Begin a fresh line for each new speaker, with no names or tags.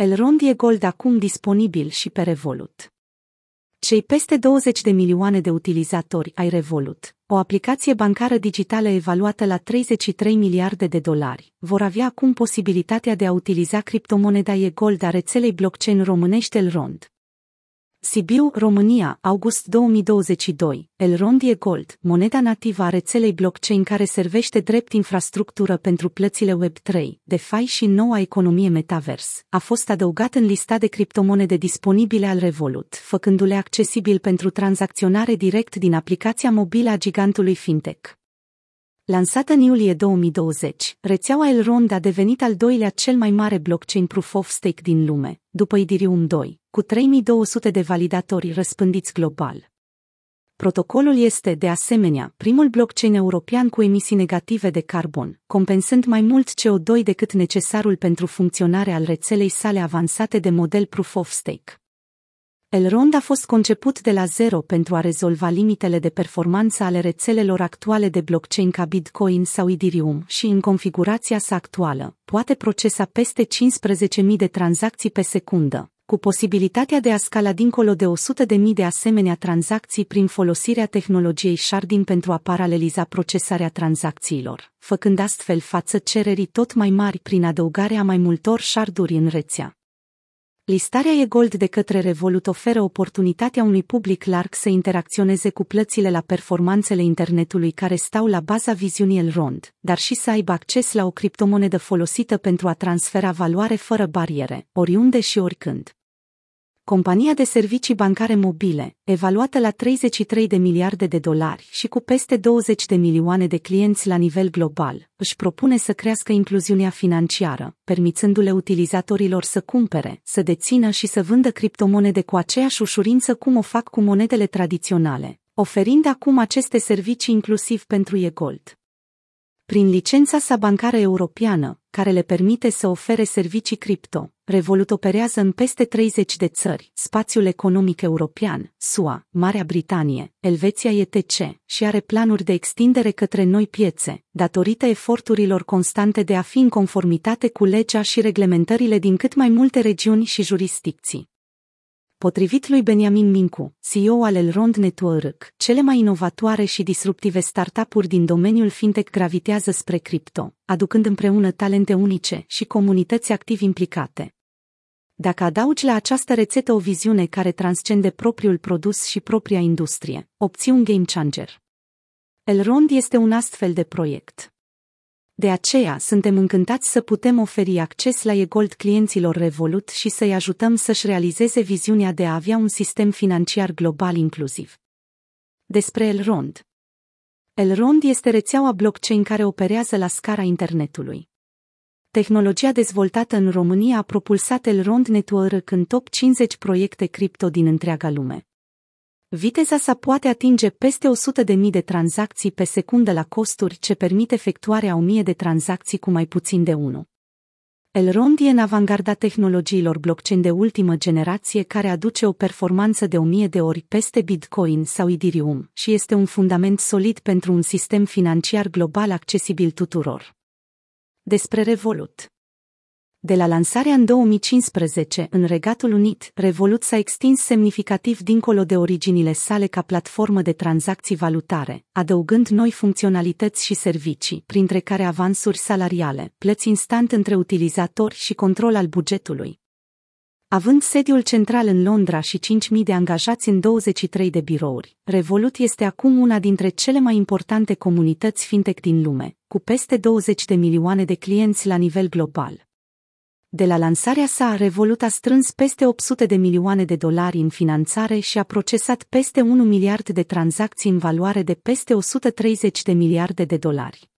Elrond e Gold acum disponibil și pe Revolut. Cei peste 20 de milioane de utilizatori ai Revolut, o aplicație bancară digitală evaluată la 33 miliarde de dolari, vor avea acum posibilitatea de a utiliza criptomoneda e-gold a rețelei blockchain românești Elrond. Sibiu, România, august 2022, Elrond e Gold, moneda nativă a rețelei blockchain care servește drept infrastructură pentru plățile Web3, DeFi și noua economie metavers, a fost adăugat în lista de criptomonede disponibile al Revolut, făcându-le accesibil pentru tranzacționare direct din aplicația mobilă a gigantului fintech. Lansată în iulie 2020, rețeaua Elrond a devenit al doilea cel mai mare blockchain proof of stake din lume, după Ethereum 2, cu 3200 de validatori răspândiți global. Protocolul este, de asemenea, primul blockchain european cu emisii negative de carbon, compensând mai mult CO2 decât necesarul pentru funcționarea al rețelei sale avansate de model proof of stake. Elrond a fost conceput de la zero pentru a rezolva limitele de performanță ale rețelelor actuale de blockchain ca Bitcoin sau Ethereum și în configurația sa actuală poate procesa peste 15.000 de tranzacții pe secundă, cu posibilitatea de a scala dincolo de 100.000 de asemenea tranzacții prin folosirea tehnologiei sharding pentru a paraleliza procesarea tranzacțiilor, făcând astfel față cererii tot mai mari prin adăugarea mai multor sharduri în rețea. Listarea e gold de către Revolut oferă oportunitatea unui public larg să interacționeze cu plățile la performanțele internetului care stau la baza viziunii Elrond, dar și să aibă acces la o criptomonedă folosită pentru a transfera valoare fără bariere, oriunde și oricând compania de servicii bancare mobile, evaluată la 33 de miliarde de dolari și cu peste 20 de milioane de clienți la nivel global, își propune să crească incluziunea financiară, permițându-le utilizatorilor să cumpere, să dețină și să vândă criptomonede cu aceeași ușurință cum o fac cu monedele tradiționale, oferind acum aceste servicii inclusiv pentru e-gold prin licența sa bancară europeană, care le permite să ofere servicii cripto. Revolut operează în peste 30 de țări, spațiul economic european, SUA, Marea Britanie, Elveția ETC și are planuri de extindere către noi piețe, datorită eforturilor constante de a fi în conformitate cu legea și reglementările din cât mai multe regiuni și jurisdicții. Potrivit lui Benjamin Mincu, CEO al Elrond Network, cele mai inovatoare și disruptive startup-uri din domeniul fintech gravitează spre cripto, aducând împreună talente unice și comunități activ implicate. Dacă adaugi la această rețetă o viziune care transcende propriul produs și propria industrie, obții un game changer. Elrond este un astfel de proiect. De aceea, suntem încântați să putem oferi acces la e-gold clienților Revolut și să-i ajutăm să-și realizeze viziunea de a avea un sistem financiar global inclusiv. Despre Elrond Elrond este rețeaua blockchain care operează la scara internetului. Tehnologia dezvoltată în România a propulsat Elrond Network în top 50 proiecte cripto din întreaga lume. Viteza sa poate atinge peste 100.000 de tranzacții pe secundă la costuri ce permit efectuarea 1000 de tranzacții cu mai puțin de 1. Elrond e în avangarda tehnologiilor blockchain de ultimă generație care aduce o performanță de 1000 de ori peste Bitcoin sau Ethereum și este un fundament solid pentru un sistem financiar global accesibil tuturor. Despre Revolut de la lansarea în 2015 în Regatul Unit, Revolut s-a extins semnificativ dincolo de originile sale ca platformă de tranzacții valutare, adăugând noi funcționalități și servicii, printre care avansuri salariale, plăți instant între utilizatori și control al bugetului. Având sediul central în Londra și 5.000 de angajați în 23 de birouri, Revolut este acum una dintre cele mai importante comunități fintech din lume, cu peste 20 de milioane de clienți la nivel global. De la lansarea sa, Revolut a strâns peste 800 de milioane de dolari în finanțare și a procesat peste 1 miliard de tranzacții în valoare de peste 130 de miliarde de dolari.